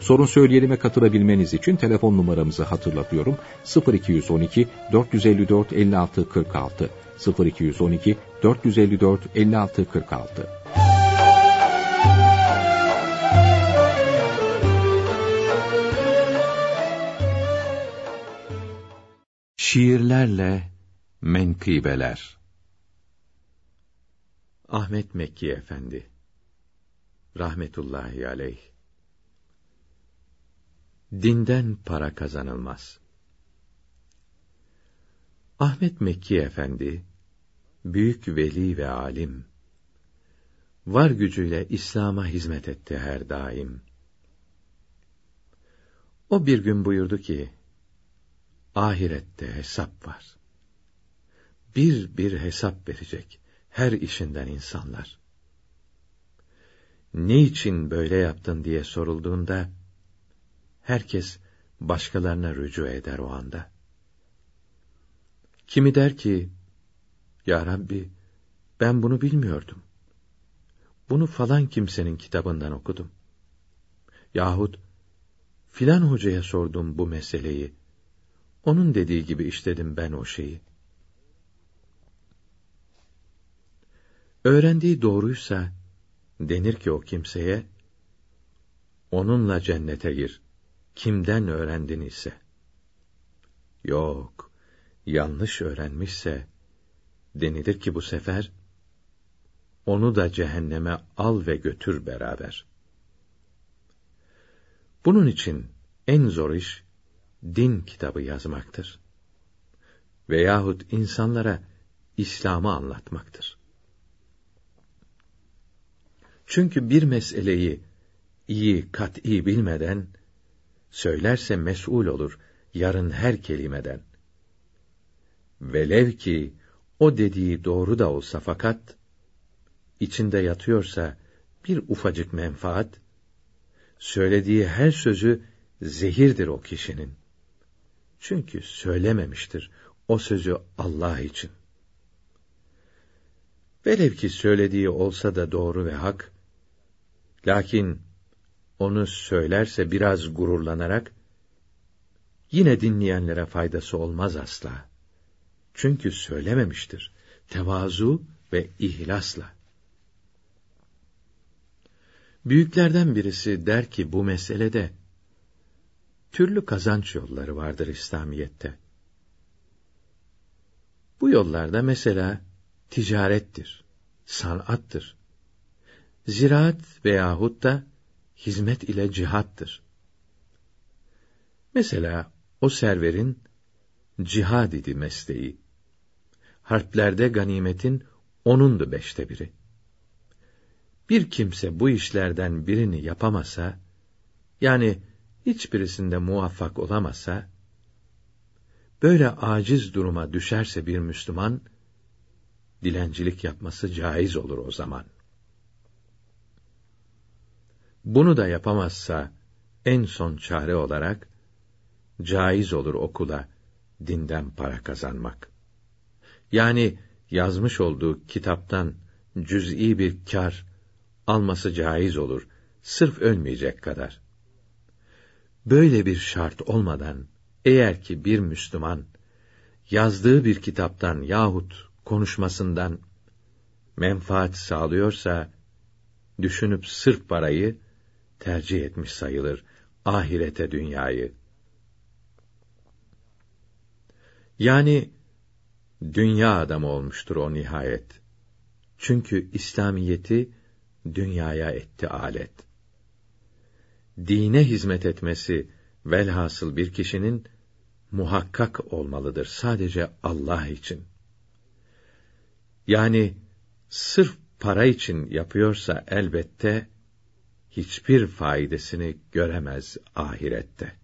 Sorun söyleyelime katılabilmeniz için telefon numaramızı hatırlatıyorum. 0212 454 56 46 0212 454 56 46 Şiirlerle Menkıbeler. Ahmet Mekki Efendi Rahmetullahi Aleyh Dinden para kazanılmaz. Ahmet Mekki Efendi, büyük veli ve alim, var gücüyle İslam'a hizmet etti her daim. O bir gün buyurdu ki, ahirette hesap var. Bir bir hesap verecek her işinden insanlar. Ne için böyle yaptın diye sorulduğunda, herkes başkalarına rücu eder o anda. Kimi der ki, Ya Rabbi, ben bunu bilmiyordum. Bunu falan kimsenin kitabından okudum. Yahut, filan hocaya sordum bu meseleyi. Onun dediği gibi işledim ben o şeyi. Öğrendiği doğruysa, denir ki o kimseye, onunla cennete gir kimden öğrendin ise. Yok, yanlış öğrenmişse, denilir ki bu sefer, onu da cehenneme al ve götür beraber. Bunun için en zor iş, din kitabı yazmaktır. Veyahut insanlara İslam'ı anlatmaktır. Çünkü bir meseleyi iyi, kat'î bilmeden, söylerse mesul olur yarın her kelimeden. Velev ki o dediği doğru da olsa fakat içinde yatıyorsa bir ufacık menfaat, söylediği her sözü zehirdir o kişinin. Çünkü söylememiştir o sözü Allah için. Velev ki söylediği olsa da doğru ve hak, lakin onu söylerse biraz gururlanarak, yine dinleyenlere faydası olmaz asla. Çünkü söylememiştir, tevazu ve ihlasla. Büyüklerden birisi der ki bu meselede, türlü kazanç yolları vardır İslamiyette. Bu yollarda mesela ticarettir, sanattır, ziraat veyahut da hizmet ile cihattır. Mesela o serverin cihad idi mesleği. Harplerde ganimetin onundu beşte biri. Bir kimse bu işlerden birini yapamasa, yani hiçbirisinde muvaffak olamasa, böyle aciz duruma düşerse bir Müslüman, dilencilik yapması caiz olur o zaman. Bunu da yapamazsa en son çare olarak caiz olur okula dinden para kazanmak. Yani yazmış olduğu kitaptan cüz'i bir kar alması caiz olur sırf ölmeyecek kadar. Böyle bir şart olmadan eğer ki bir Müslüman yazdığı bir kitaptan yahut konuşmasından menfaat sağlıyorsa düşünüp sırf parayı tercih etmiş sayılır ahirete dünyayı. Yani dünya adamı olmuştur o nihayet. Çünkü İslamiyeti dünyaya etti alet. Dine hizmet etmesi velhasıl bir kişinin muhakkak olmalıdır sadece Allah için. Yani sırf para için yapıyorsa elbette hiçbir faydasını göremez ahirette.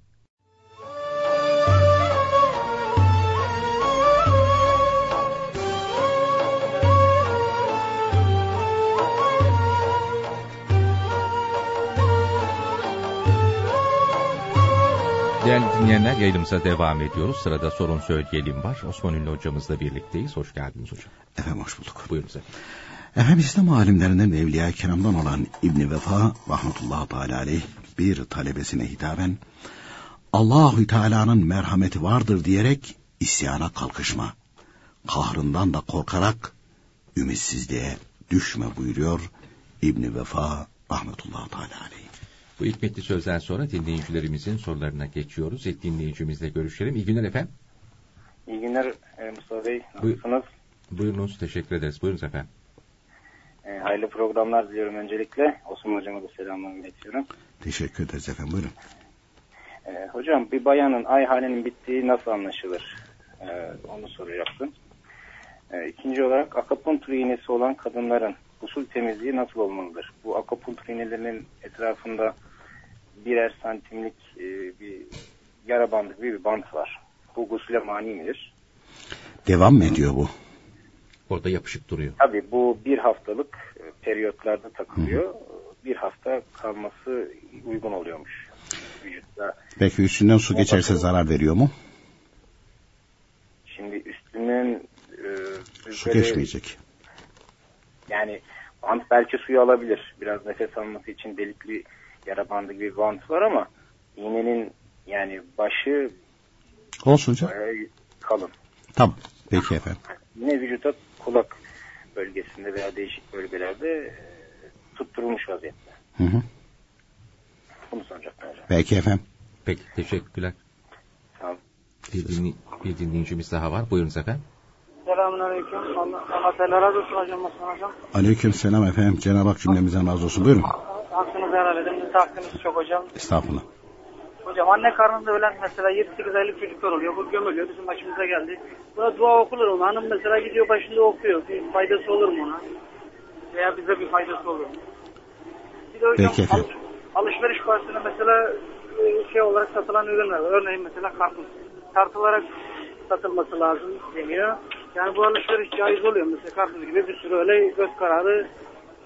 Değerli dinleyenler yayınımıza devam ediyoruz. Sırada sorun söyleyelim var. Osman Ünlü hocamızla birlikteyiz. Hoş geldiniz hocam. Efendim hoş bulduk. Buyurun efendim. Efendim İslam alimlerinden ve Evliya Keram'dan olan İbni Vefa rahmetullahi teala aleyh bir talebesine hitaben Allahü Teala'nın merhameti vardır diyerek isyana kalkışma. Kahrından da korkarak ümitsizliğe düşme buyuruyor İbni Vefa rahmetullahi teala aleyh. Bu hikmetli sözden sonra dinleyicilerimizin sorularına geçiyoruz. İlk dinleyicimizle görüşelim. İyi günler efendim. İyi günler e, Mustafa Bey. Nasılsınız? Buyurunuz. Teşekkür ederiz. Buyurunuz efendim. E, hayırlı programlar diliyorum öncelikle. Osman Hocam'a da selamlarımı iletiyorum. Teşekkür ederiz efendim buyurun. E, hocam bir bayanın ay halinin bittiği nasıl anlaşılır? E, onu soracaktım. E, ikinci olarak akupunktur iğnesi olan kadınların usul temizliği nasıl olmalıdır? Bu akupunktur iğnelerinin etrafında birer santimlik e, bir yara bandı gibi bir bant var. Bu gusüle mani midir? Devam mı ediyor bu? Orada yapışık duruyor. Tabii bu bir haftalık e, periyotlarda takılıyor. Bir hafta kalması uygun oluyormuş vücutta. Peki üstünden su geçerse zarar veriyor mu? Şimdi üstünün e, Su geçmeyecek. Yani bant belki suyu alabilir. Biraz nefes alması için delikli yara bandı gibi bir bant var ama iğnenin yani başı Olsun bayağı kalın. Tamam. Peki efendim. Yine vücuda kulak bölgesinde veya değişik bölgelerde e, tutturulmuş vaziyette. Hı hı. Bunu soracaktım hocam. Peki efendim. Peki teşekkürler. Sağ olun. Bir, dinley- bir dinleyicimiz daha var. Buyurunuz efendim. Selamun aleyküm. Allah, Allah Teala razı olsun hocam Osman hocam. Aleyküm selam efendim. Cenab-ı Hak cümlemizden razı olsun. Buyurun. Hakkınızı helal edin. Hakkınız çok hocam. Estağfurullah. Hocam anne karnında ölen mesela 7-8 aylık çocuklar oluyor. Bu gömülüyor. Bizim başımıza geldi. Buna dua okulur mu? Hanım mesela gidiyor başında okuyor. Bir faydası olur mu ona? Veya bize bir faydası olur mu? Bir de hocam Peki al- alışveriş parasında mesela e, şey olarak satılan ürünler var. Örneğin mesela karpuz. Tartılarak satılması lazım deniyor. Yani bu alışveriş caiz oluyor. Mesela karpuz gibi bir sürü öyle göz kararı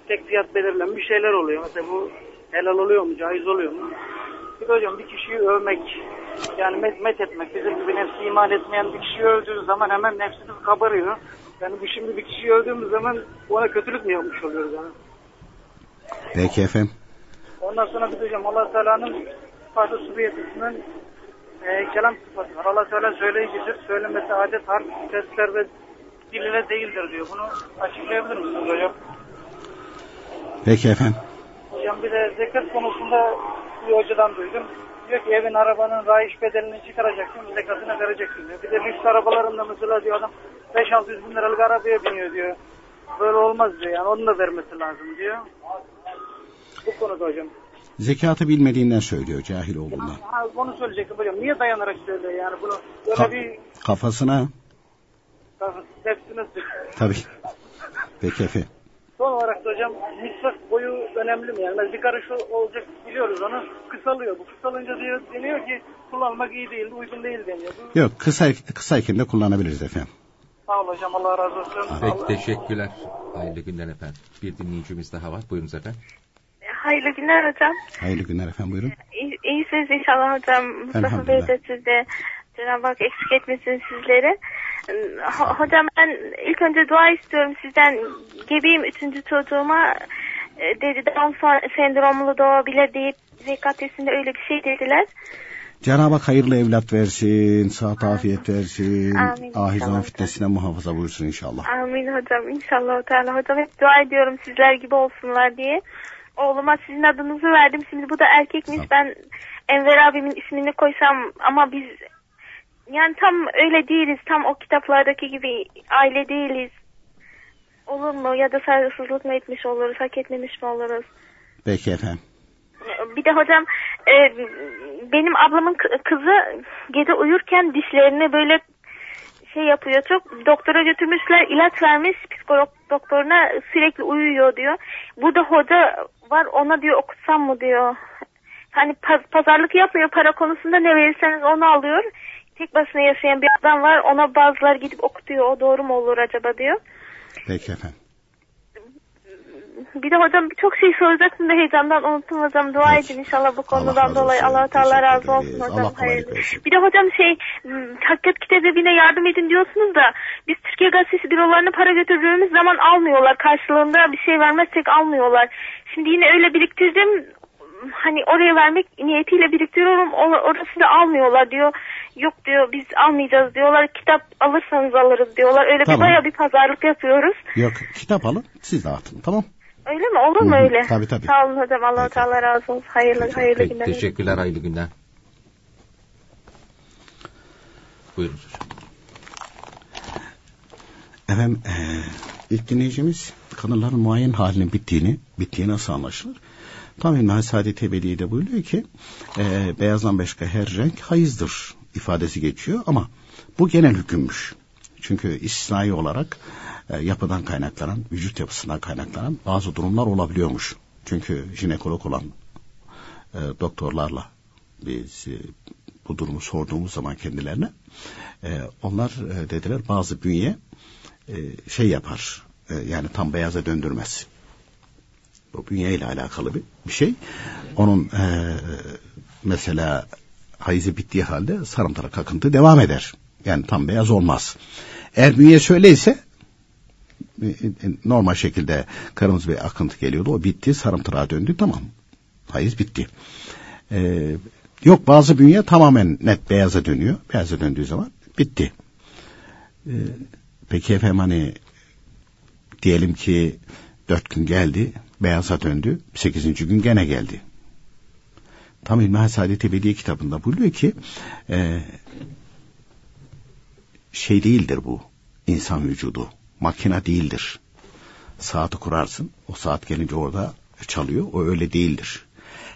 tek fiyat belirlenmiş şeyler oluyor. Mesela bu helal oluyor mu? Caiz oluyor mu? Bir hocam bir kişiyi övmek, yani met, met etmek, bizim gibi nefsi iman etmeyen bir kişiyi övdüğünüz zaman hemen nefsimiz kabarıyor. Yani bu şimdi bir kişiyi övdüğümüz zaman ona kötülük mü yapmış oluyoruz yani? Peki efendim. Ondan sonra bir hocam allah Teala'nın sıfatı subiyetisinden e, kelam sıfatı var. allah Teala söyleyicidir. Söylemesi adet, harf, sesler ve dil ile değildir diyor. Bunu açıklayabilir misiniz hocam? Peki efendim. Hocam bir de zekat konusunda bir hocadan duydum. Diyor ki evin arabanın rayiç bedelini çıkaracaksın, zekatını vereceksin diyor. Bir de lüks arabalarında mesela diyor adam 5-600 bin liralık arabaya biniyor diyor. Böyle olmaz diyor yani onu da vermesi lazım diyor. Bu konuda hocam. Zekatı bilmediğinden söylüyor cahil olduğundan. Ha, bunu söyleyecektim hocam. Niye dayanarak söylüyor yani bunu? Böyle Ka- bir kafasına hepsini tabii. Peki efendim. Son olarak da hocam misvak boyu önemli mi? Yani bir karış olacak biliyoruz onu. Kısalıyor. Bu kısalınca diyor, deniyor ki kullanmak iyi değil, uygun değil deniyor. Bu, Yok kısa kısayken de kullanabiliriz efendim. sağ ol hocam Allah razı olsun. Peki Allah- teşekkürler. Hayırlı günler efendim. Bir dinleyicimiz daha var. Buyurunuz efendim. Hayırlı günler hocam. Hayırlı günler efendim buyurun. İyi, iyisiniz inşallah hocam. Mustafa Bey de siz de Cenab-ı Hak eksik etmesin sizleri. Ho- Hocam ben ilk önce dua istiyorum sizden. Gebeyim üçüncü çocuğuma e, dedi Down sendromlu doğabilir deyip zekatesinde öyle bir şey dediler. Cenab-ı Hak hayırlı evlat versin, sıhhat afiyet versin, Amin. ahiz zaman Tamam. fitnesinden muhafaza buyursun inşallah. Amin hocam inşallah Teala hocam hep dua ediyorum sizler gibi olsunlar diye. Oğluma sizin adınızı verdim. Şimdi bu da erkekmiş. Ben Enver abimin ismini koysam ama biz yani tam öyle değiliz. Tam o kitaplardaki gibi aile değiliz. Olur mu? Ya da saygısızlık mı etmiş oluruz? Hak etmemiş mi oluruz? Peki efendim. Bir de hocam e, benim ablamın kı- kızı gece uyurken dişlerini böyle şey yapıyor çok doktora götürmüşler ilaç vermiş psikolog doktoruna sürekli uyuyor diyor. Burada hoca var ona diyor okutsam mı diyor. Hani pazarlık yapmıyor para konusunda ne verirseniz onu alıyor. Tek başına yaşayan bir adam var ona bazılar gidip okutuyor o doğru mu olur acaba diyor. Peki efendim. Bir de hocam birçok şey soracaktım da heyecandan unuttum hocam. Dua evet. edin inşallah bu konudan Allah dolayı. Allah Teala razı olsun hocam. Allah Hayırlı. Bir de hocam şey Hakikat Kitap yardım edin diyorsunuz da biz Türkiye Gazetesi bürolarına para götürdüğümüz zaman almıyorlar. Karşılığında bir şey vermezsek almıyorlar. Şimdi yine öyle biriktirdim hani oraya vermek niyetiyle biriktiriyorum orası da almıyorlar diyor. Yok diyor biz almayacağız diyorlar. Kitap alırsanız alırız diyorlar. Öyle tamam. bir baya bir pazarlık yapıyoruz. Yok kitap alın siz dağıtın tamam. Öyle mi? Olur mu öyle? Tabii tabii. Sağ olun hocam. Allah evet. Teala razı olsun. Hayırlı, Peki, hayırlı günler. Teşekkürler. Hayırlı günler. Buyurun hocam. Efendim e, ilk dinleyicimiz kanalların muayyen halinin bittiğini, bittiği nasıl anlaşılır? Tam İlmihal Saadet Ebedi'de buyuruyor ki e, beyazdan başka her renk hayızdır ifadesi geçiyor ama bu genel hükümmüş. Çünkü istisnai olarak e, yapıdan kaynaklanan, vücut yapısından kaynaklanan bazı durumlar olabiliyormuş. Çünkü jinekolog olan e, doktorlarla biz e, bu durumu sorduğumuz zaman kendilerine e, onlar e, dediler bazı bünye e, şey yapar e, yani tam beyaza döndürmez. Bu bünye ile alakalı bir, bir şey. Onun e, mesela hayızı bittiği halde sarımtırak akıntı devam eder. Yani tam beyaz olmaz. Eğer bünye şöyleyse e, e, normal şekilde kırmızı bir akıntı geliyordu. O bitti, sarımtırağa döndü. Tamam. Hayız bitti. Ee, yok bazı bünye tamamen net beyaza dönüyor. Beyaza döndüğü zaman bitti. Ee, peki efendim hani diyelim ki dört gün geldi, beyaza döndü. Sekizinci gün gene geldi. Tam İlmihal Saadet Ebediye kitabında buyuruyor ki e, şey değildir bu insan vücudu. Makina değildir. Saati kurarsın. O saat gelince orada çalıyor. O öyle değildir.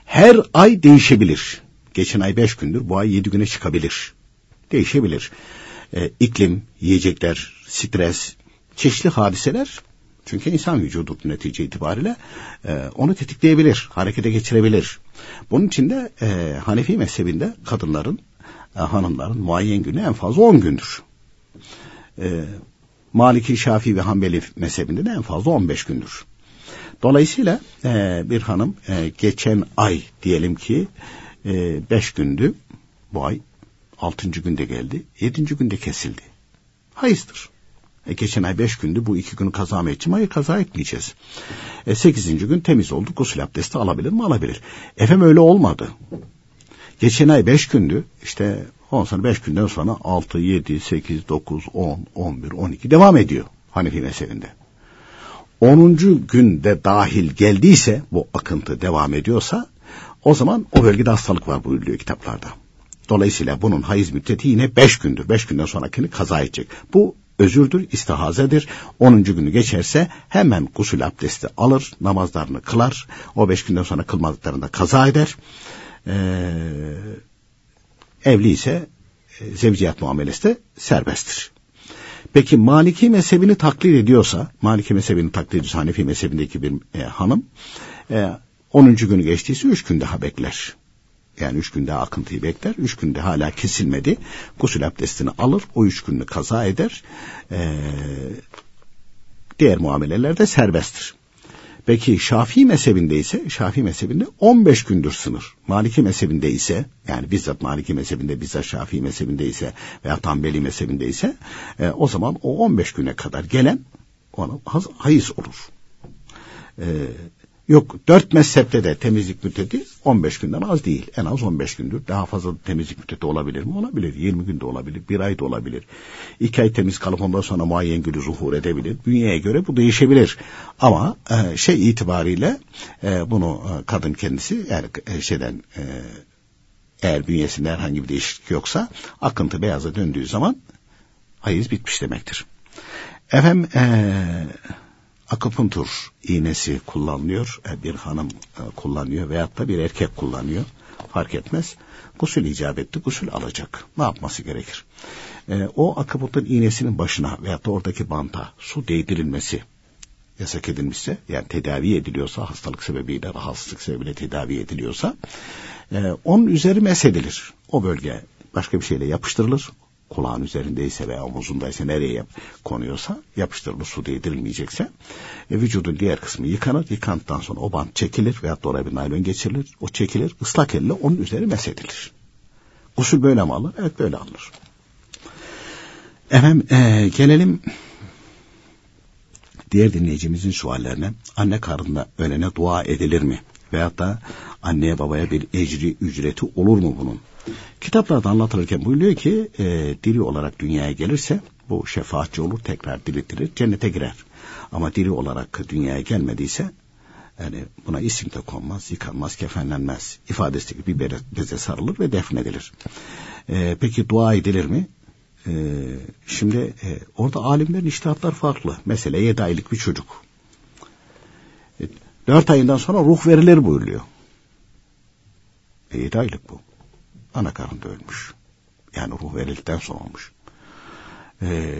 Her ay değişebilir. Geçen ay beş gündür. Bu ay yedi güne çıkabilir. Değişebilir. Ee, iklim, yiyecekler, stres, çeşitli hadiseler çünkü insan vücudu netice itibariyle e, onu tetikleyebilir, harekete geçirebilir. Bunun için de e, Hanefi mezhebinde kadınların, e, hanımların muayyen günü en fazla 10 gündür. E, Maliki, Şafii ve Hanbeli mezhebinde de en fazla 15 gündür. Dolayısıyla e, bir hanım e, geçen ay diyelim ki 5 e, gündü, bu ay 6. günde geldi, 7. günde kesildi. Hayızdır. E, geçen ay beş gündü bu iki günü kaza mı edeceğim? Hayır kaza etmeyeceğiz. E, sekizinci gün temiz oldu gusül abdesti alabilir mi? Alabilir. Efendim öyle olmadı. Geçen ay beş gündü işte ondan sonra beş günden sonra altı, yedi, sekiz, dokuz, on, on bir, on iki devam ediyor Hanefi mezhebinde. Onuncu günde dahil geldiyse bu akıntı devam ediyorsa o zaman o bölgede hastalık var buyuruluyor kitaplarda. Dolayısıyla bunun hayız müddeti yine beş gündür. Beş günden sonrakini kaza edecek. Bu özürdür, istihazedir. Onuncu günü geçerse hemen gusül abdesti alır, namazlarını kılar. O beş günden sonra kılmadıklarında kaza eder. Ee, evli ise e, zevciyat muamelesi de serbesttir. Peki Maliki mezhebini taklit ediyorsa, Maliki mezhebini taklit ediyorsa Hanefi mezhebindeki bir e, hanım, e, 10. günü geçtiyse üç gün daha bekler. Yani üç günde akıntıyı bekler. Üç günde hala kesilmedi. Gusül abdestini alır. O üç gününü kaza eder. Ee, diğer muamelelerde serbesttir. Peki Şafii mezhebinde ise Şafii mezhebinde 15 gündür sınır. Maliki mezhebinde ise yani bizzat Maliki mezhebinde bizzat Şafii mezhebinde ise veya Tambeli mezhebinde ise e, o zaman o 15 güne kadar gelen ona hayız olur. E, Yok dört mezhepte de temizlik müddeti 15 günden az değil. En az 15 gündür. Daha fazla temizlik müddeti olabilir mi? Olabilir. 20 günde olabilir. Bir ay da olabilir. İki ay temiz kalıp ondan sonra muayyen günü zuhur edebilir. Bünyeye göre bu değişebilir. Ama e, şey itibariyle e, bunu e, kadın kendisi yani e, şeyden e, eğer bünyesinde herhangi bir değişiklik yoksa akıntı beyaza döndüğü zaman hayız bitmiş demektir. Efendim eee akupunktur iğnesi kullanılıyor. E, bir hanım e, kullanıyor veyahut da bir erkek kullanıyor. Fark etmez. Gusül icap etti. Gusül alacak. Ne yapması gerekir? E, o akupunktur iğnesinin başına veyahut da oradaki banta su değdirilmesi yasak edilmişse yani tedavi ediliyorsa hastalık sebebiyle rahatsızlık sebebiyle tedavi ediliyorsa onun üzeri mesedilir. O bölge başka bir şeyle yapıştırılır. Kulağın üzerindeyse veya omuzundaysa nereye konuyorsa yapıştırılır su değdirilmeyecekse. E, vücudun diğer kısmı yıkanır. Yıkandıktan sonra o bant çekilir veya oraya bir naylon geçirilir. O çekilir ıslak elle onun üzeri mesedilir. Gusül böyle mi alır? Evet böyle alır. Efendim e, gelelim diğer dinleyicimizin suallerine. Anne karnında ölene dua edilir mi? Veyahut da anneye babaya bir ecri ücreti olur mu bunun? Kitaplarda anlatılırken buyuruyor ki e, diri olarak dünyaya gelirse bu şefaatçi olur tekrar diriltilir cennete girer. Ama diri olarak dünyaya gelmediyse yani buna isim de konmaz, yıkanmaz, kefenlenmez. İfadesi gibi bir beze sarılır ve defnedilir. E, peki dua edilir mi? E, şimdi e, orada alimlerin iştihatlar farklı. Mesela 7 aylık bir çocuk. E, 4 ayından sonra ruh verilir buyuruyor. E, 7 aylık bu. Ana karnında ölmüş. Yani ruh verildikten sonra olmuş. E,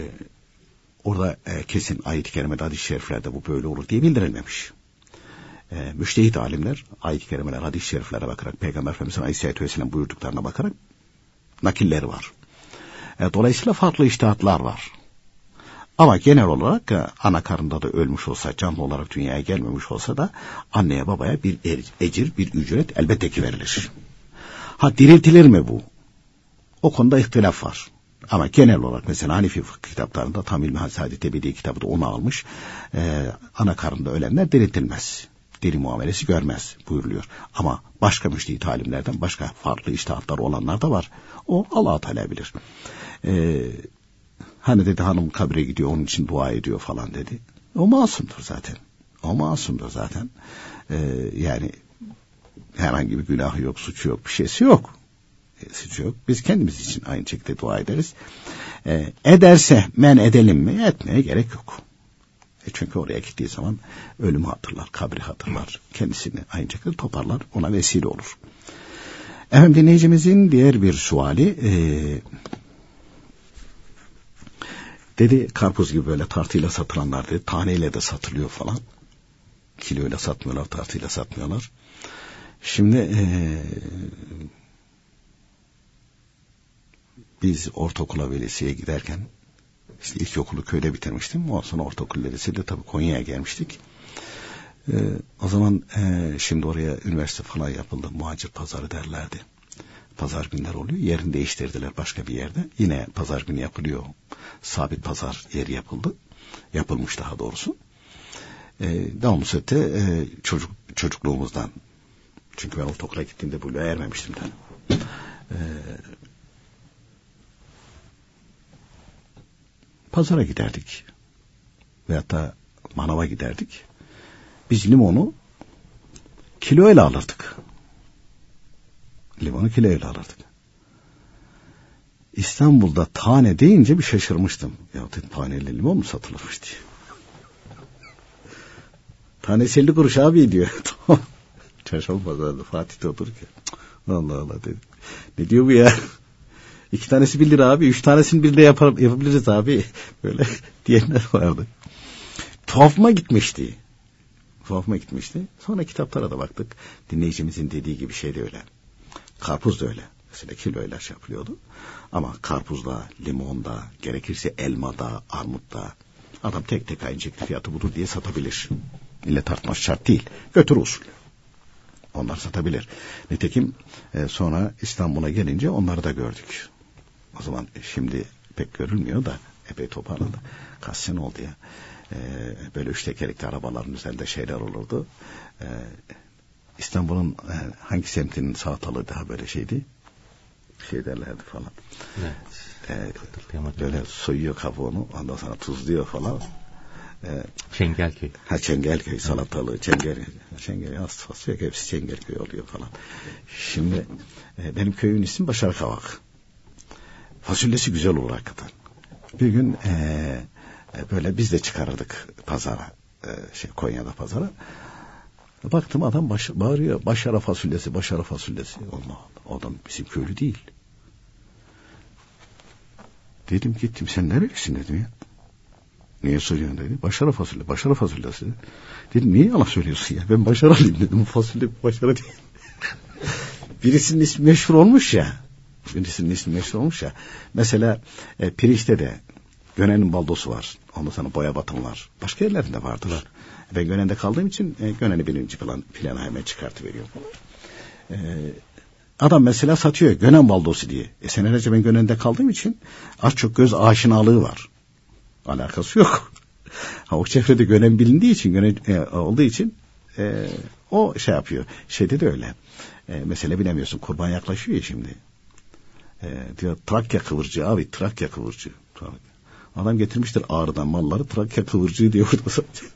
orada e, kesin ayet-i kerimede hadis-i şeriflerde bu böyle olur diye bildirilmemiş. E, müştehit alimler ayet-i kerimeler hadis-i şeriflere bakarak Peygamber Efendimiz'in Aleyhisselatü Vesselam buyurduklarına bakarak nakilleri var. E, dolayısıyla farklı iştihatlar var. Ama genel olarak e, ana karnında da ölmüş olsa, canlı olarak dünyaya gelmemiş olsa da anneye babaya bir er, ecir, bir ücret elbette ki verilir. Ha diriltilir mi bu? O konuda ihtilaf var. Ama genel olarak mesela Hanifi fıkıh kitaplarında Tam İlmi Hasadeti Ebedi kitabı da onu almış. Ee, ana karnında ölenler diriltilmez. Diri muamelesi görmez buyuruluyor. Ama başka müştehit alimlerden başka farklı iştahatlar olanlar da var. O Allah Teala bilir. Ee, hani dedi hanım kabre gidiyor onun için dua ediyor falan dedi. O masumdur zaten. O masumdur zaten. Ee, yani herhangi bir günahı yok, suçu yok, bir şeysi yok. E, suçu yok. Biz kendimiz için aynı şekilde dua ederiz. E, ederse men edelim mi? Etmeye gerek yok. E çünkü oraya gittiği zaman ölümü hatırlar, kabri hatırlar. Kendisini aynı şekilde toparlar, ona vesile olur. Efendim dinleyicimizin diğer bir suali e, dedi karpuz gibi böyle tartıyla satılanlar dedi taneyle de satılıyor falan. Kiloyla satmıyorlar, tartıyla satmıyorlar. Şimdi ee, biz ortaokula ve giderken işte ilkokulu köyde bitirmiştim. Ondan sonra ortaokul ve lisede tabii Konya'ya gelmiştik. Ee, o zaman e, şimdi oraya üniversite falan yapıldı. Muhacir pazarı derlerdi. Pazar günler oluyor. Yerini değiştirdiler başka bir yerde. Yine pazar günü yapılıyor. Sabit pazar yeri yapıldı. Yapılmış daha doğrusu. Ee, devamlı sette e, çocuk, çocukluğumuzdan çünkü ben ortaokula gittiğimde Bulu'ya ermemiştim ben. Ee, pazara giderdik. Veyahut da manava giderdik. Biz limonu kiloyla alırdık. Limonu kiloyla alırdık. İstanbul'da tane deyince bir şaşırmıştım. Ya taneli limon mu satılırmış diye. Tanesi 50 kuruş abi diyor. Çarşamba pazarında Fatih'te otururken. Allah Allah dedim. Ne diyor bu ya? İki tanesi bir lira abi. Üç tanesini bir de yapar, yapabiliriz abi. Böyle diyenler vardı. Tuhafıma gitmişti. Tuhafıma gitmişti. Sonra kitaplara da baktık. Dinleyicimizin dediği gibi şey de öyle. Karpuz da öyle. Mesela kiloyla şey yapılıyordu. Ama karpuzda, limonda, gerekirse elmada, armutta adam tek tek aynı şekilde fiyatı budur diye satabilir. İlle tartması şart değil. Götür usul. Onlar satabilir. Nitekim e, sonra İstanbul'a gelince onları da gördük. O zaman şimdi pek görülmüyor da epey toparlandı. Kaç sene oldu ya. E, böyle üç tekerlekli arabaların üzerinde şeyler olurdu. E, İstanbul'un e, hangi semtinin salatalığı daha böyle şeydi? Şey derlerdi falan. Evet. E, böyle soyuyor kabuğunu ondan sonra tuzluyor falan. Çengelköy. Ha Çengelköy salatalığı, Çengelköy. Çengelköy az fasulye hepsi Çengelköy oluyor falan. Şimdi e, benim köyün ismi Başar Kavak. Fasulyesi güzel olur hakikaten. Bir gün e, e, böyle biz de çıkarırdık pazara. E, şey Konya'da pazara. Baktım adam baş, bağırıyor. Başara fasulyesi, başara fasulyesi. Allah. Adam bizim köylü değil. Dedim gittim sen nerelisin dedim ya. Niye soruyorsun dedi. Başarı fasulye, başarı fasulyesi. Dedim niye yalan söylüyorsun ya? Ben başaralıyım dedim. Fasulye başarı değil. Birisinin ismi meşhur olmuş ya. Birisinin ismi meşhur olmuş ya. Mesela e, pirinçte de Gönen'in baldosu var. Ondan sonra boya batım var. Başka yerlerinde vardır. Var. Ben Gönen'de kaldığım için e, Gönen'i birinci plan, plana hemen çıkartıveriyorum. E, adam mesela satıyor Gönen baldosu diye. E senelerce ben Gönen'de kaldığım için az çok göz aşinalığı var. Alakası yok. ha, o çevrede Gönen bilindiği için, Gönen e, olduğu için e, o şey yapıyor. Şeyde de öyle. E, mesela bilemiyorsun kurban yaklaşıyor ya şimdi. E, diyor Trakya kıvırcığı abi Trakya kıvırcığı. Adam getirmiştir ağrıdan malları Trakya kıvırcığı diyor burada satıyor.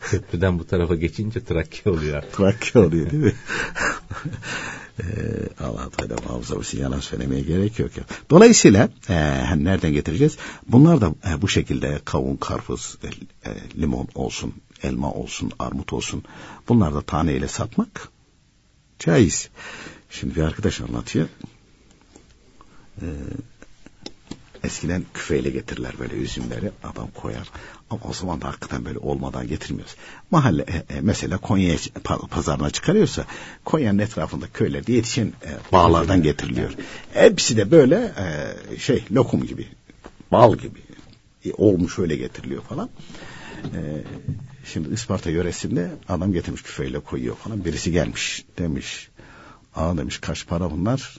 Köprüden bu tarafa geçince Trakya oluyor. Trakya oluyor değil mi? ee, Allah Teala muhafaza olsun yalan söylemeye gerek yok. Ya. Dolayısıyla e, nereden getireceğiz? Bunlar da e, bu şekilde kavun, karpuz, e, e, limon olsun, elma olsun, armut olsun. Bunlar da taneyle satmak caiz. Şimdi bir arkadaş anlatıyor. Ee, eskiden küfeyle getirirler böyle üzümleri adam koyar. Ama o zaman da hakikaten böyle olmadan getirmiyoruz. Mahalle e, e, mesela Konya pazarına çıkarıyorsa Konya'nın etrafında köylerde yetişen e, bağlardan getiriliyor. Hepsi de böyle e, şey lokum gibi, bal gibi e, olmuş öyle getiriliyor falan. E, şimdi Isparta yöresinde adam getirmiş küfeyle koyuyor falan. Birisi gelmiş demiş. Aa demiş kaç para bunlar?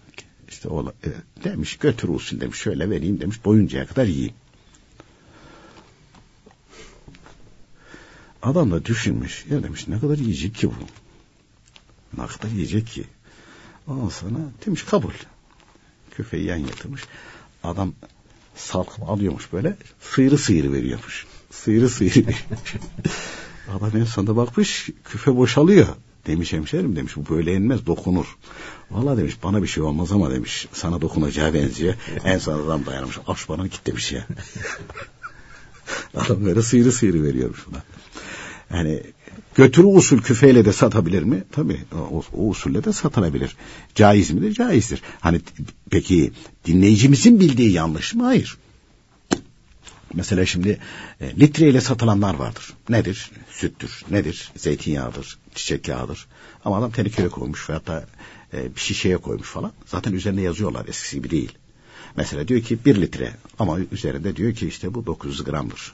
İşte o e, demiş götür usul demiş şöyle vereyim demiş boyuncaya kadar yiyin. Adam da düşünmüş. Ya demiş ne kadar yiyecek ki bu? Ne kadar yiyecek ki? Ondan sonra demiş kabul. Köfeyi yan yatırmış. Adam salkım alıyormuş böyle. Sıyırı sıyırı veriyormuş. Sıyırı sıyırı veriyormuş. Adam en sonunda bakmış küfe boşalıyor. Demiş hemşerim demiş bu böyle yenmez dokunur. Valla demiş bana bir şey olmaz ama demiş sana dokunacağı benziyor. en son adam dayanmış. Aç bana git demiş ya. adam böyle sıyırı sıyırı veriyormuş buna. Yani götürü usul küfeyle de satabilir mi? Tabii o, o usulle de satılabilir. Caiz midir? Caizdir. Hani peki dinleyicimizin bildiği yanlış mı? Hayır. Mesela şimdi e, litreyle satılanlar vardır. Nedir? Süttür. Nedir? Zeytinyağıdır. Çiçek yağıdır. Ama adam tenekeye koymuş veyahut da e, bir şişeye koymuş falan. Zaten üzerine yazıyorlar eskisi gibi değil. Mesela diyor ki bir litre ama üzerinde diyor ki işte bu 900 gramdır.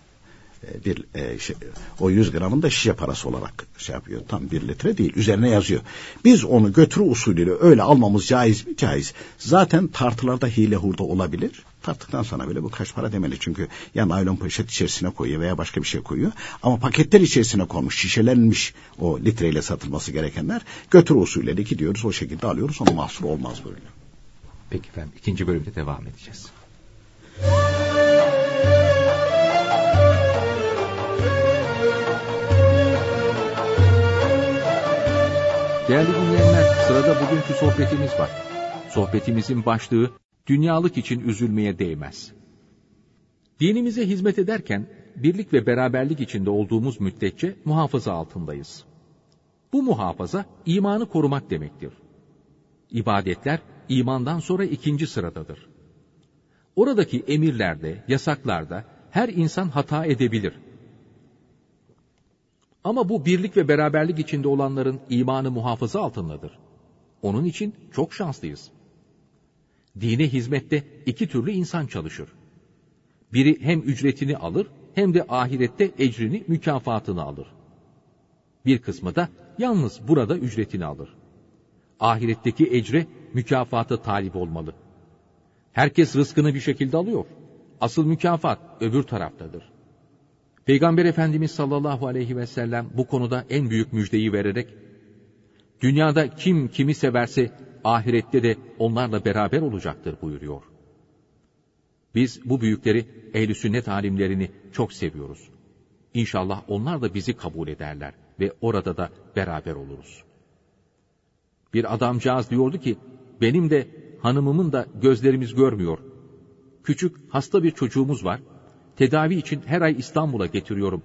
Bir e, şey, o 100 gramın da şişe parası olarak şey yapıyor. Tam bir litre değil. Üzerine yazıyor. Biz onu götürü usulüyle öyle almamız caiz mi? Caiz. Zaten tartılarda hile hurda olabilir. Tarttıktan sonra böyle bu kaç para demeli. Çünkü ya naylon poşet içerisine koyuyor veya başka bir şey koyuyor. Ama paketler içerisine konmuş, şişelenmiş o litreyle satılması gerekenler götürü usulüyle gidiyoruz. O şekilde alıyoruz. Ona mahsur olmaz böyle. Peki efendim ikinci bölümde devam edeceğiz. Değerli dinleyenler, sırada bugünkü sohbetimiz var. Sohbetimizin başlığı, dünyalık için üzülmeye değmez. Dinimize hizmet ederken, birlik ve beraberlik içinde olduğumuz müddetçe muhafaza altındayız. Bu muhafaza, imanı korumak demektir. İbadetler, imandan sonra ikinci sıradadır. Oradaki emirlerde, yasaklarda, her insan hata edebilir. Ama bu birlik ve beraberlik içinde olanların imanı muhafaza altındadır. Onun için çok şanslıyız. Dine hizmette iki türlü insan çalışır. Biri hem ücretini alır hem de ahirette ecrini, mükafatını alır. Bir kısmı da yalnız burada ücretini alır. Ahiretteki ecre, mükafatı talip olmalı. Herkes rızkını bir şekilde alıyor. Asıl mükafat öbür taraftadır. Peygamber Efendimiz sallallahu aleyhi ve sellem bu konuda en büyük müjdeyi vererek, dünyada kim kimi severse ahirette de onlarla beraber olacaktır buyuruyor. Biz bu büyükleri, ehl sünnet alimlerini çok seviyoruz. İnşallah onlar da bizi kabul ederler ve orada da beraber oluruz. Bir adamcağız diyordu ki, benim de hanımımın da gözlerimiz görmüyor. Küçük hasta bir çocuğumuz var, Tedavi için her ay İstanbul'a getiriyorum.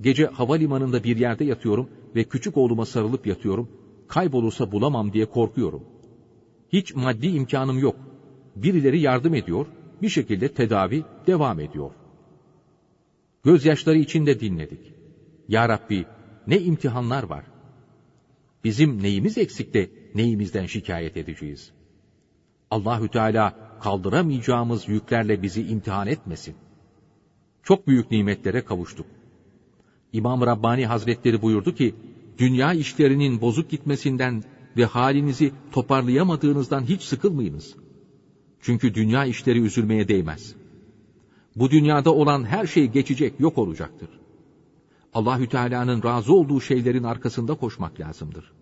Gece havalimanında bir yerde yatıyorum ve küçük oğluma sarılıp yatıyorum. Kaybolursa bulamam diye korkuyorum. Hiç maddi imkanım yok. Birileri yardım ediyor, bir şekilde tedavi devam ediyor. Gözyaşları içinde dinledik. Ya Rabbi ne imtihanlar var. Bizim neyimiz eksik de neyimizden şikayet edeceğiz? Allahü Teala kaldıramayacağımız yüklerle bizi imtihan etmesin. Çok büyük nimetlere kavuştuk. İmam Rabbani Hazretleri buyurdu ki, dünya işlerinin bozuk gitmesinden ve halinizi toparlayamadığınızdan hiç sıkılmayınız. Çünkü dünya işleri üzülmeye değmez. Bu dünyada olan her şey geçecek, yok olacaktır. Allahü Teala'nın razı olduğu şeylerin arkasında koşmak lazımdır.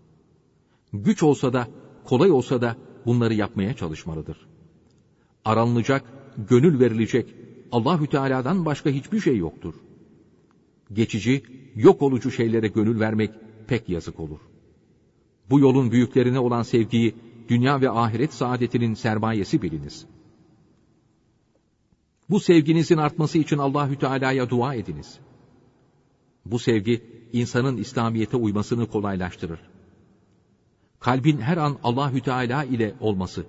Güç olsa da, kolay olsa da bunları yapmaya çalışmalıdır. Aranılacak, gönül verilecek Allahü Teala'dan başka hiçbir şey yoktur. Geçici, yok olucu şeylere gönül vermek pek yazık olur. Bu yolun büyüklerine olan sevgiyi dünya ve ahiret saadetinin sermayesi biliniz. Bu sevginizin artması için Allahü Teala'ya dua ediniz. Bu sevgi insanın İslamiyete uymasını kolaylaştırır. Kalbin her an Allahü Teala ile olması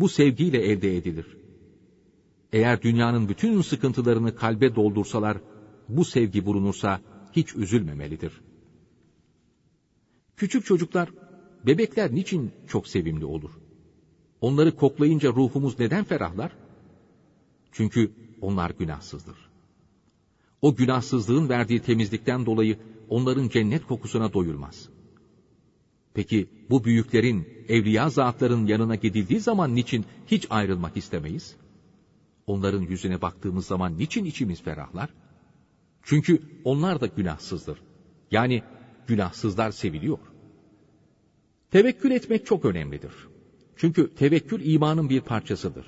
bu sevgiyle elde edilir. Eğer dünyanın bütün sıkıntılarını kalbe doldursalar, bu sevgi bulunursa hiç üzülmemelidir. Küçük çocuklar, bebekler niçin çok sevimli olur? Onları koklayınca ruhumuz neden ferahlar? Çünkü onlar günahsızdır. O günahsızlığın verdiği temizlikten dolayı onların cennet kokusuna doyulmaz. Peki bu büyüklerin, evliya zatların yanına gidildiği zaman niçin hiç ayrılmak istemeyiz? Onların yüzüne baktığımız zaman niçin içimiz ferahlar? Çünkü onlar da günahsızdır. Yani günahsızlar seviliyor. Tevekkül etmek çok önemlidir. Çünkü tevekkül imanın bir parçasıdır.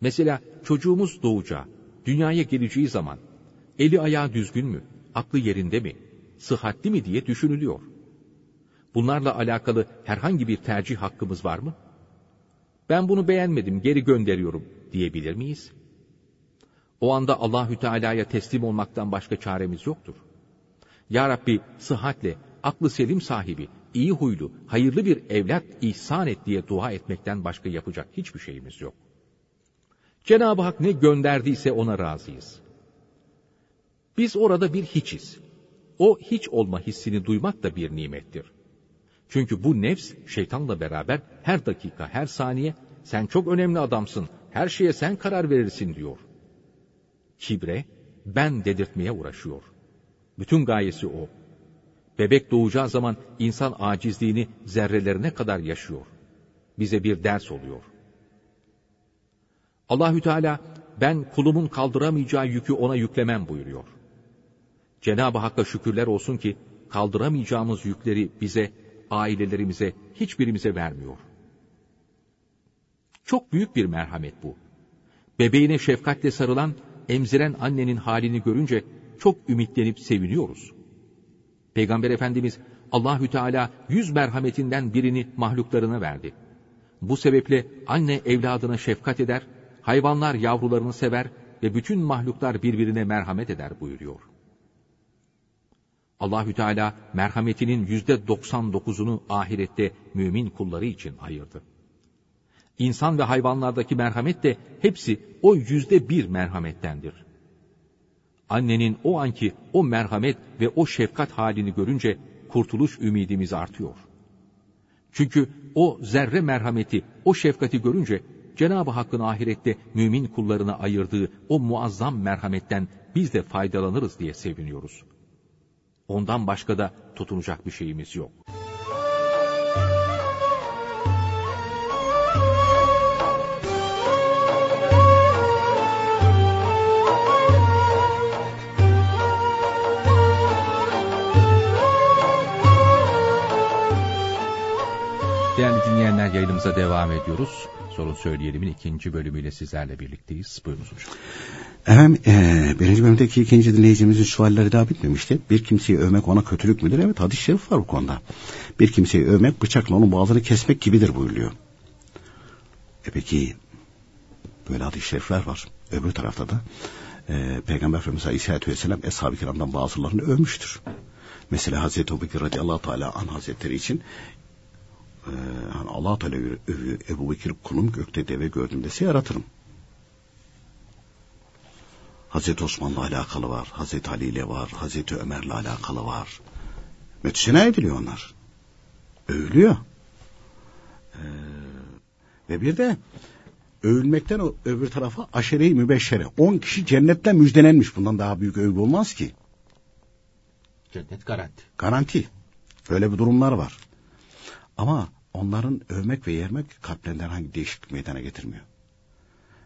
Mesela çocuğumuz doğacağı, dünyaya geleceği zaman eli ayağı düzgün mü, aklı yerinde mi, sıhhatli mi diye düşünülüyor. Bunlarla alakalı herhangi bir tercih hakkımız var mı? Ben bunu beğenmedim, geri gönderiyorum diyebilir miyiz? O anda Allahü Teala'ya teslim olmaktan başka çaremiz yoktur. Ya Rabbi sıhhatle, aklı selim sahibi, iyi huylu, hayırlı bir evlat ihsan et diye dua etmekten başka yapacak hiçbir şeyimiz yok. Cenab-ı Hak ne gönderdiyse ona razıyız. Biz orada bir hiçiz. O hiç olma hissini duymak da bir nimettir. Çünkü bu nefs şeytanla beraber her dakika, her saniye sen çok önemli adamsın, her şeye sen karar verirsin diyor. Kibre, ben dedirtmeye uğraşıyor. Bütün gayesi o. Bebek doğacağı zaman insan acizliğini zerrelerine kadar yaşıyor. Bize bir ders oluyor. Allahü Teala ben kulumun kaldıramayacağı yükü ona yüklemem buyuruyor. Cenab-ı Hakk'a şükürler olsun ki kaldıramayacağımız yükleri bize, ailelerimize, hiçbirimize vermiyor. Çok büyük bir merhamet bu. Bebeğine şefkatle sarılan, emziren annenin halini görünce çok ümitlenip seviniyoruz. Peygamber Efendimiz Allahü Teala yüz merhametinden birini mahluklarına verdi. Bu sebeple anne evladına şefkat eder, hayvanlar yavrularını sever ve bütün mahluklar birbirine merhamet eder buyuruyor. Allahü Teala merhametinin yüzde 99'unu ahirette mümin kulları için ayırdı. İnsan ve hayvanlardaki merhamet de hepsi o yüzde bir merhamettendir. Annenin o anki o merhamet ve o şefkat halini görünce kurtuluş ümidimiz artıyor. Çünkü o zerre merhameti, o şefkati görünce Cenab-ı Hakk'ın ahirette mümin kullarına ayırdığı o muazzam merhametten biz de faydalanırız diye seviniyoruz. Ondan başka da tutunacak bir şeyimiz yok. Değerli dinleyenler yayınımıza devam ediyoruz. Sorun Söyleyelim'in ikinci bölümüyle sizlerle birlikteyiz. Buyurunuz hocam. Efendim e, birinci bölümdeki ikinci dinleyicimizin sualleri daha bitmemişti. Bir kimseyi övmek ona kötülük müdür? Evet hadis-i şerif var bu konuda. Bir kimseyi övmek bıçakla onun boğazını kesmek gibidir buyuruyor. E peki böyle hadis-i şerifler var. Öbür tarafta da e, Peygamber Efendimiz Aleyhisselatü Vesselam Eshab-ı Kiram'dan bazılarını övmüştür. Mesela Hazreti Ebu radıyallahu teala an hazretleri için e, hani Allah Teala övüyor. Ebu Bekir kulum gökte deve gördüm dese yaratırım. Hazreti Osman'la alakalı var, Hazreti Ali ile var, Hazreti Ömer'le alakalı var. Müthişine ediliyor onlar. Övülüyor. Ee, ve bir de övülmekten öbür tarafa aşere-i mübeşşere. On kişi cennetten müjdelenmiş. Bundan daha büyük övgü olmaz ki. Cennet garanti. Garanti. Böyle bir durumlar var. Ama onların övmek ve yermek kalplerinden hangi değişiklik meydana getirmiyor.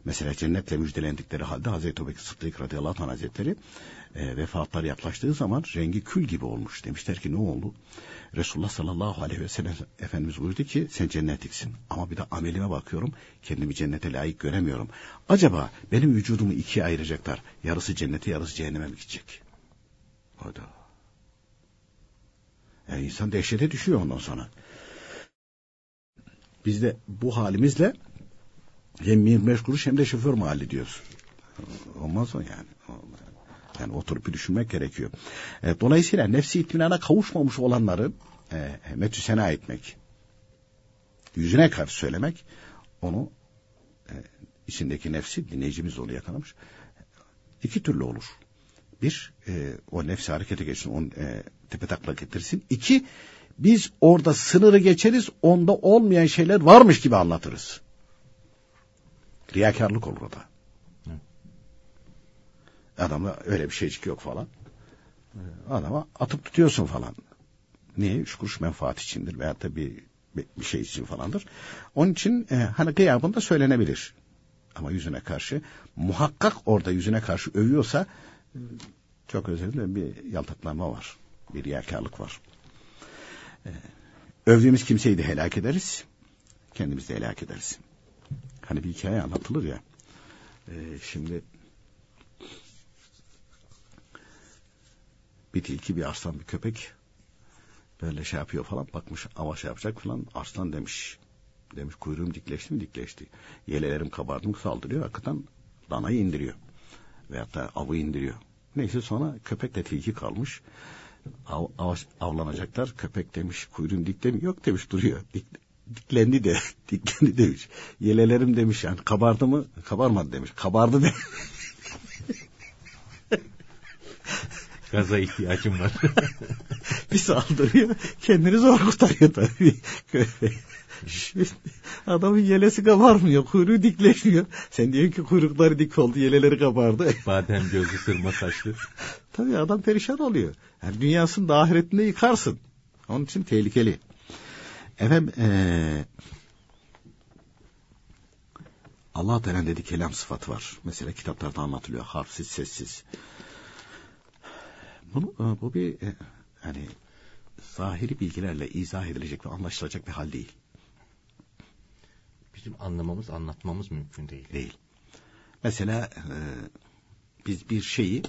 Mesela cennetle müjdelendikleri halde Hazreti Ebubekir Sıddık radıyallahu anh hazretleri e, vefatları yaklaştığı zaman rengi kül gibi olmuş. Demişler ki ne oldu? Resulullah sallallahu aleyhi ve sellem Efendimiz buyurdu ki sen cennetliksin. Ama bir de amelime bakıyorum kendimi cennete layık göremiyorum. Acaba benim vücudumu ikiye ayıracaklar. Yarısı cennete yarısı cehenneme mi gidecek? Hadi. Yani insan dehşete düşüyor ondan sonra. Biz de bu halimizle hem 25 kuruş hem de şoför mahalli diyoruz. Olmaz o yani. Yani oturup bir düşünmek gerekiyor. E, dolayısıyla nefsi itminana kavuşmamış olanları e, metü sena etmek, yüzüne karşı söylemek, onu e, içindeki nefsi, dinleyicimiz onu yakalamış, iki türlü olur. Bir, e, o nefsi harekete geçsin, onu e, tepe taklak getirsin. İki, biz orada sınırı geçeriz, onda olmayan şeyler varmış gibi anlatırız. Riyakarlık olur o da. Adamda öyle bir şeycik yok falan. Adama atıp tutuyorsun falan. Niye? Üç kuruş menfaat içindir veyahut da bir, bir şey için falandır. Onun için e, hani gıyabında söylenebilir. Ama yüzüne karşı muhakkak orada yüzüne karşı övüyorsa e, çok özür dilerim bir yaltaklanma var. Bir riyakarlık var. E, övdüğümüz kimseyi de helak ederiz. Kendimizi de helak ederiz. Hani bir hikaye anlatılır ya. E, şimdi bir tilki bir arslan bir köpek böyle şey yapıyor falan bakmış ama şey yapacak falan arslan demiş. Demiş kuyruğum dikleşti mi dikleşti. Yelelerim kabardı mı saldırıyor hakikaten danayı indiriyor. Veyahut da avı indiriyor. Neyse sonra köpekle tilki kalmış. Av, av, avlanacaklar. Köpek demiş kuyruğum dikte mi? Yok demiş duruyor. Dik, diklendi de diklendi demiş. Yelelerim demiş yani kabardı mı? Kabarmadı demiş. Kabardı demiş. Gaza ihtiyacım var. bir saldırıyor. Kendini zor kurtarıyor tabii. Adamın yelesi kabarmıyor. Kuyruğu dikleşmiyor. Sen diyorsun ki kuyrukları dik oldu. Yeleleri kabardı. Badem gözlü sırma saçlı. tabii adam perişan oluyor. Yani dünyasını da ahiretinde yıkarsın. Onun için tehlikeli. Efendim ee, Allah Teala dedi kelam sıfatı var. Mesela kitaplarda anlatılıyor. Harfsiz, sessiz. Bunu, bu bir hani zahiri bilgilerle izah edilecek ve anlaşılacak bir hal değil. Bizim anlamamız, anlatmamız mümkün değil. Değil. Mesela e, biz bir şeyi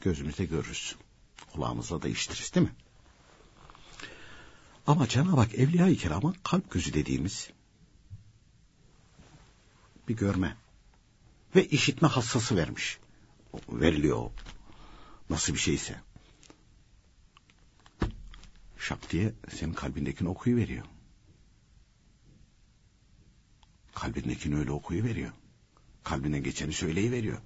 gözümüzde görürüz. Kulağımızla da işitiriz değil mi? Ama Cenab-ı Hak Evliya-i Kiram'a kalp gözü dediğimiz bir görme ve işitme hassası vermiş. Veriliyor Nasıl bir şeyse. Şak diye senin kalbindekini okuyu veriyor. Kalbindekini öyle okuyu veriyor. Kalbinden geçeni söyleyi veriyor.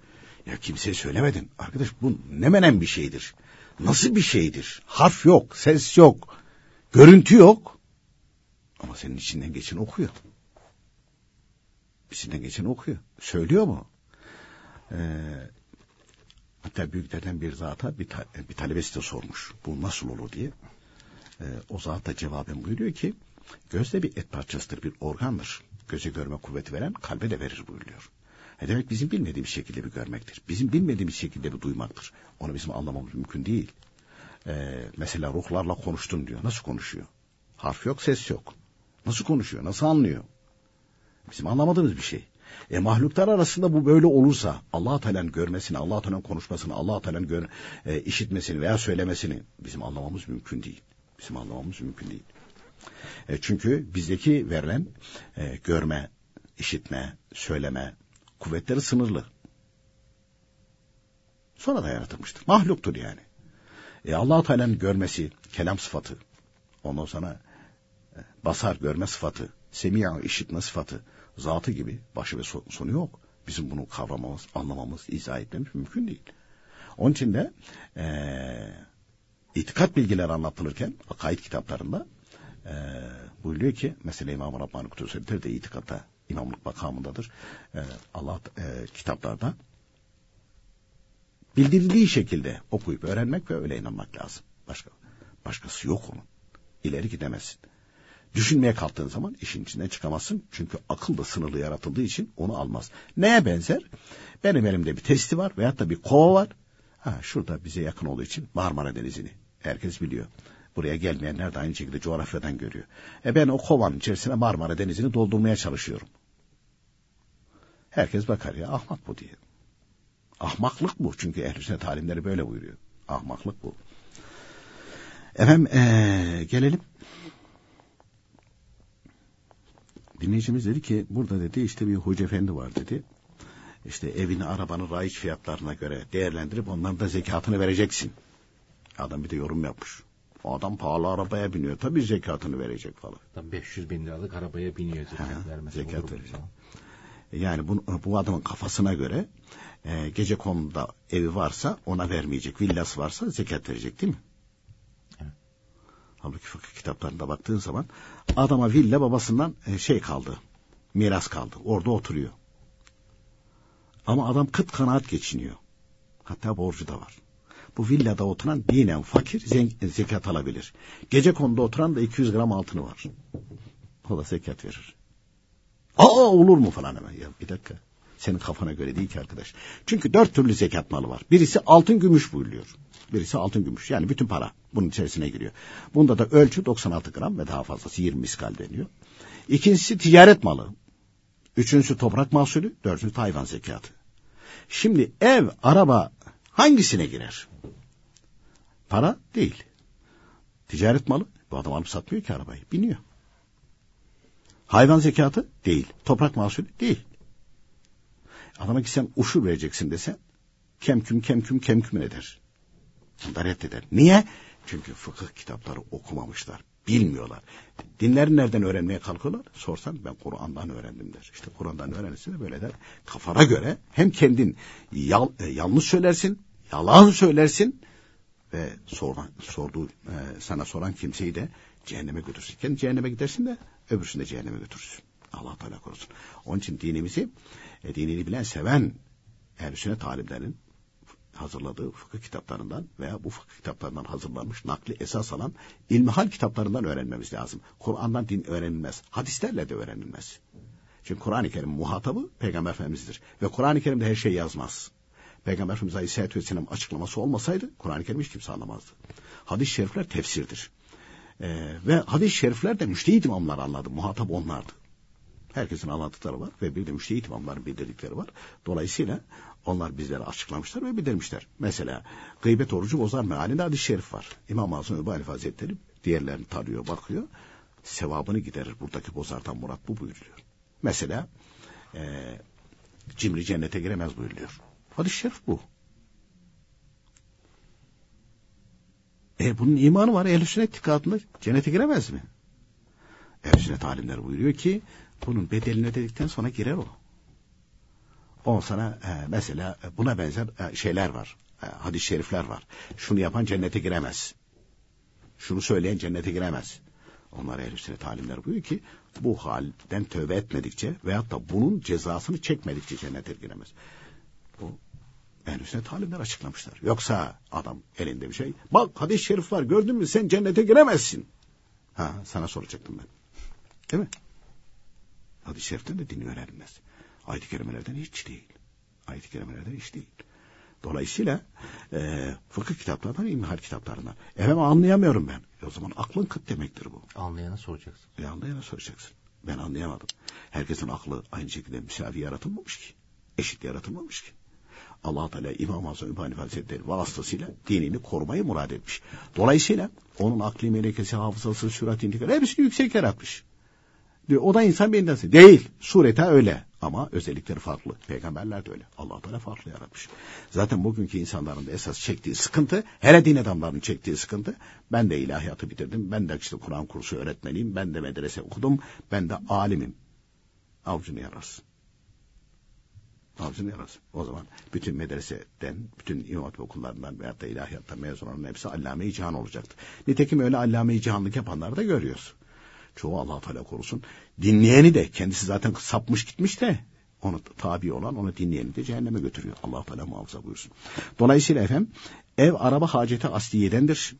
Ya kimseye söylemedin. Arkadaş bu ne menen bir şeydir. Nasıl bir şeydir? Harf yok, ses yok, görüntü yok. Ama senin içinden geçen okuyor. İçinden geçen okuyor. Söylüyor mu? Ee, Hatta büyüklerden bir zata bir, ta, bir talebesi de sormuş. Bu nasıl olur diye. Ee, o zat da cevaben buyuruyor ki göz de bir et parçasıdır, bir organdır. Göze görme kuvveti veren kalbe de verir buyuruyor. E demek bizim bilmediğimiz şekilde bir görmektir. Bizim bilmediğimiz şekilde bir duymaktır. Onu bizim anlamamız mümkün değil. Ee, mesela ruhlarla konuştun diyor. Nasıl konuşuyor? Harf yok, ses yok. Nasıl konuşuyor? Nasıl anlıyor? Bizim anlamadığımız bir şey. E mahluklar arasında bu böyle olursa Allah Teala'nın görmesini, Allah Teala'nın konuşmasını, Allah Teala'nın gör, e, işitmesini veya söylemesini bizim anlamamız mümkün değil. Bizim anlamamız mümkün değil. E, çünkü bizdeki verilen e, görme, işitme, söyleme kuvvetleri sınırlı. Sonra da yaratılmıştır. Mahluktur yani. E, Allah Teala'nın görmesi, kelam sıfatı. Ondan sonra e, basar görme sıfatı, semi'a işitme sıfatı, zatı gibi başı ve sonu yok. Bizim bunu kavramamız, anlamamız, izah etmemiz mümkün değil. Onun için de e, itikat bilgileri anlatılırken akaid kitaplarında e, buyuruyor ki mesela İmam-ı Rabbani Kudüs'ü de itikatta imamlık makamındadır. E, Allah e, kitaplarda bildirildiği şekilde okuyup öğrenmek ve öyle inanmak lazım. Başka başkası yok onun. İleri gidemezsin. Düşünmeye kalktığın zaman işin içinden çıkamazsın. Çünkü akıl da sınırlı yaratıldığı için onu almaz. Neye benzer? Benim elimde bir testi var veyahut da bir kova var. Ha, şurada bize yakın olduğu için Marmara Denizi'ni herkes biliyor. Buraya gelmeyenler de aynı şekilde coğrafyadan görüyor. E ben o kovanın içerisine Marmara Denizi'ni doldurmaya çalışıyorum. Herkes bakar ya ahmak bu diye. Ahmaklık bu çünkü ehl sünnet alimleri böyle buyuruyor. Ahmaklık bu. Efendim ee, gelelim. Dinleyicimiz dedi ki burada dedi işte bir hoca efendi var dedi. İşte evini arabanın raiç fiyatlarına göre değerlendirip onların da zekatını vereceksin. Adam bir de yorum yapmış. O adam pahalı arabaya biniyor. Tabii zekatını verecek falan. Tam 500 bin liralık arabaya biniyor zekat vermesi. Zekat verecek. Yani bu, bu adamın kafasına göre e, gece konuda evi varsa ona vermeyecek. Villası varsa zekat verecek değil mi? Evet. Halbuki fıkıh kitaplarında baktığın zaman adama villa babasından e, şey kaldı. Miras kaldı. Orada oturuyor. Ama adam kıt kanaat geçiniyor. Hatta borcu da var. Bu villada oturan dinen fakir zekat alabilir. Gece konuda oturan da 200 gram altını var. O da zekat verir. Aa olur mu falan hemen ya bir dakika. Senin kafana göre değil ki arkadaş. Çünkü dört türlü zekat malı var. Birisi altın gümüş buyuruyor. Birisi altın gümüş. Yani bütün para bunun içerisine giriyor. Bunda da ölçü 96 gram ve daha fazlası 20 miskal deniyor. İkincisi ticaret malı. Üçüncüsü toprak mahsulü. Dördüncüsü hayvan zekatı. Şimdi ev, araba hangisine girer? Para değil. Ticaret malı. Bu adam alıp satmıyor ki arabayı. Biniyor. Hayvan zekatı değil. Toprak mahsulü değil. Adama ki sen uşur vereceksin desen kemküm kemküm kemküm eder. Bunu reddeder. Niye? Çünkü fıkıh kitapları okumamışlar. Bilmiyorlar. Dinleri nereden öğrenmeye kalkıyorlar? Sorsan ben Kur'an'dan öğrendim der. İşte Kur'an'dan öğrenirsin de böyle der. Kafana göre hem kendin yal, e, yanlış söylersin, yalan söylersin ve soran, sorduğu, e, sana soran kimseyi de cehenneme götürsün. Kendi cehenneme gidersin de öbürsünü de cehenneme götürürsün. Allah Teala korusun. Onun için dinimizi, e, dinini bilen, seven ehl sünnet alimlerinin hazırladığı fıkıh kitaplarından veya bu fıkıh kitaplarından hazırlanmış nakli esas alan ilmihal kitaplarından öğrenmemiz lazım. Kur'an'dan din öğrenilmez. Hadislerle de öğrenilmez. Çünkü Kur'an-ı Kerim muhatabı Peygamber Efendimiz'dir. Ve Kur'an-ı Kerim'de her şey yazmaz. Peygamber Efendimiz Aleyhisselatü Vesselam açıklaması olmasaydı Kur'an-ı Kerim hiç kimse anlamazdı. Hadis-i şerifler tefsirdir. Ee, ve hadis-i şerifler de müştehit imamlar anladı. Muhatap onlardı. Herkesin anlattıkları var ve bir de müştehit imamların bildirdikleri var. Dolayısıyla onlar bizlere açıklamışlar ve bildirmişler. Mesela gıybet orucu bozar mealinde hadis-i şerif var. İmam-ı Azam Ebu Hanife Hazretleri diğerlerini tarıyor, bakıyor. Sevabını giderir. Buradaki bozardan murat bu buyuruyor. Mesela e, cimri cennete giremez buyuruyor. Hadis-i şerif bu. E bunun imanı var. Ehl-i sünnet itikadında cennete giremez mi? Ehl-i sünnet alimleri buyuruyor ki bunun bedelini ödedikten sonra girer o. On sana e, mesela buna benzer e, şeyler var. E, hadis-i şerifler var. Şunu yapan cennete giremez. Şunu söyleyen cennete giremez. Onlar ehl sünnet alimler buyuruyor ki bu halden tövbe etmedikçe veyahut da bunun cezasını çekmedikçe cennete giremez. Bu ehl sünnet alimler açıklamışlar. Yoksa adam elinde bir şey bak hadis-i şerif var gördün mü sen cennete giremezsin. Ha sana soracaktım ben. Değil mi? Hadis-i şeriften de din öğrenilmez. Ayet-i kerimelerden hiç değil. Ayet-i kerimelerden hiç değil. Dolayısıyla e, fıkıh kitaplarından, imhal kitaplarından. Efendim anlayamıyorum ben. E, o zaman aklın kıt demektir bu. Anlayana soracaksın. E, anlayana soracaksın. Ben anlayamadım. Herkesin aklı aynı şekilde müsavi yaratılmamış ki. Eşit yaratılmamış ki. Allah Teala İmam Azam İbni Hazretleri vasıtasıyla dinini korumayı murad etmiş. Dolayısıyla onun akli melekesi, hafızası, sürat intikal hepsini yüksek yaratmış. Diyor, o da insan birinden değil. Surete öyle. Ama özellikleri farklı. Peygamberler de öyle. Allah Teala farklı yaratmış. Zaten bugünkü insanların da esas çektiği sıkıntı, hele din adamlarının çektiği sıkıntı, ben de ilahiyatı bitirdim, ben de işte Kur'an kursu öğretmeniyim, ben de medrese okudum, ben de alimim. Avcunu yararsın. Avcının yarası. O zaman bütün medreseden, bütün imam okullarından veyahut da ilahiyattan mezun olan hepsi allame-i cihan olacaktı. Nitekim öyle allame-i cihanlık yapanları da görüyoruz. Çoğu allah Teala korusun. Dinleyeni de kendisi zaten sapmış gitmiş de onu tabi olan onu dinleyeni de cehenneme götürüyor. allah Teala muhafaza buyursun. Dolayısıyla efendim ev araba haceti asliyedendir.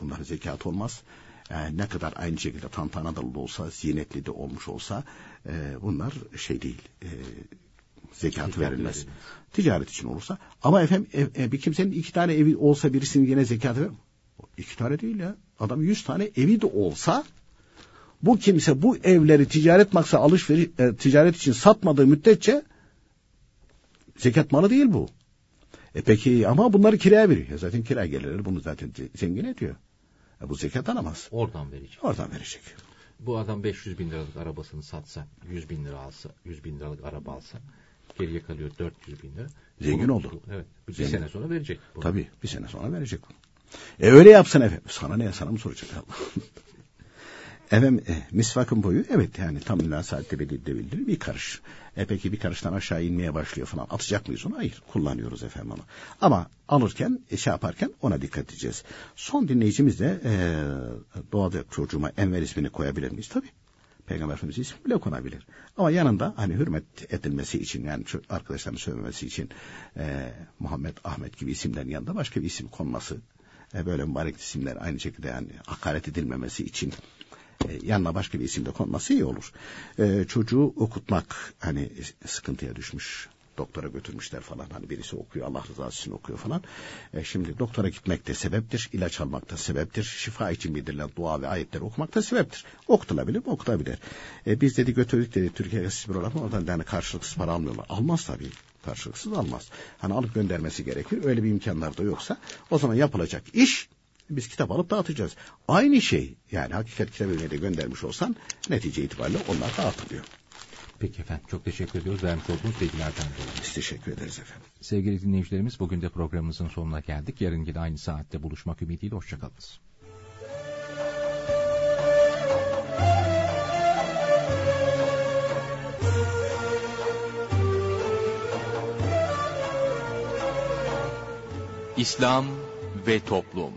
Bunlar zekat olmaz. Ee, ne kadar aynı şekilde tantanalı olsa, zinetli de olmuş olsa e, bunlar şey değil, e, zekat verilmez. verilmez. Ticaret için olursa. Ama efendim ev, e, bir kimsenin iki tane evi olsa birisinin yine zekat ver. İki tane değil ya. Adam yüz tane evi de olsa bu kimse bu evleri ticaret maksa alışveriş e, ticaret için satmadığı müddetçe zekat malı değil bu. E peki ama bunları kiraya veriyor. Zaten kira gelirleri bunu zaten zengin ediyor. E bu zekat alamaz. Oradan verecek. Oradan verecek. Bu adam 500 bin liralık arabasını satsa, 100 bin lira alsa, 100 bin liralık araba alsa, geriye kalıyor 400 bin lira. Zengin bunu, oldu. Evet. Bir Zengin. sene sonra verecek. Bunu. Tabii bir sene sonra verecek. E öyle yapsın efendim. Sana ne sana mı soracak Allah? Efendim e, misvakın boyu evet yani tam münasaatte belli değildir bir karış. E peki bir karıştan aşağı inmeye başlıyor falan atacak mıyız onu? Hayır kullanıyoruz efendim onu. Ama alırken e, şey yaparken ona dikkat edeceğiz. Son dinleyicimiz de e, doğada çocuğuma Enver ismini koyabilir miyiz? Tabii. Peygamber Efendimiz ismi bile konabilir. Ama yanında hani hürmet edilmesi için yani arkadaşlarını söylemesi için e, Muhammed, Ahmet gibi isimlerin yanında başka bir isim konması e, böyle mübarek isimler aynı şekilde yani hakaret edilmemesi için e, yanına başka bir isim de konması iyi olur. E, çocuğu okutmak hani sıkıntıya düşmüş doktora götürmüşler falan hani birisi okuyor Allah rızası için okuyor falan. E, şimdi doktora gitmek de sebeptir, ilaç almak da sebeptir, şifa için bildirilen dua ve ayetleri okumak da sebeptir. Okutulabilir mi? Okutabilir. E, biz dedi götürdük dedi Türkiye'ye bir olarak oradan yani karşılıksız para almıyorlar. Almaz tabii. Karşılıksız almaz. Hani alıp göndermesi gerekir. Öyle bir imkanlar da yoksa o zaman yapılacak iş biz kitap alıp dağıtacağız. Aynı şey yani hakikat kitap evine de göndermiş olsan netice itibariyle onlar dağıtılıyor. Peki efendim çok teşekkür ediyoruz. Vermiş olduğunuz bilgilerden dolayı. Biz teşekkür ederiz efendim. Sevgili dinleyicilerimiz bugün de programımızın sonuna geldik. Yarın yine aynı saatte buluşmak ümidiyle hoşçakalınız. İslam ve Toplum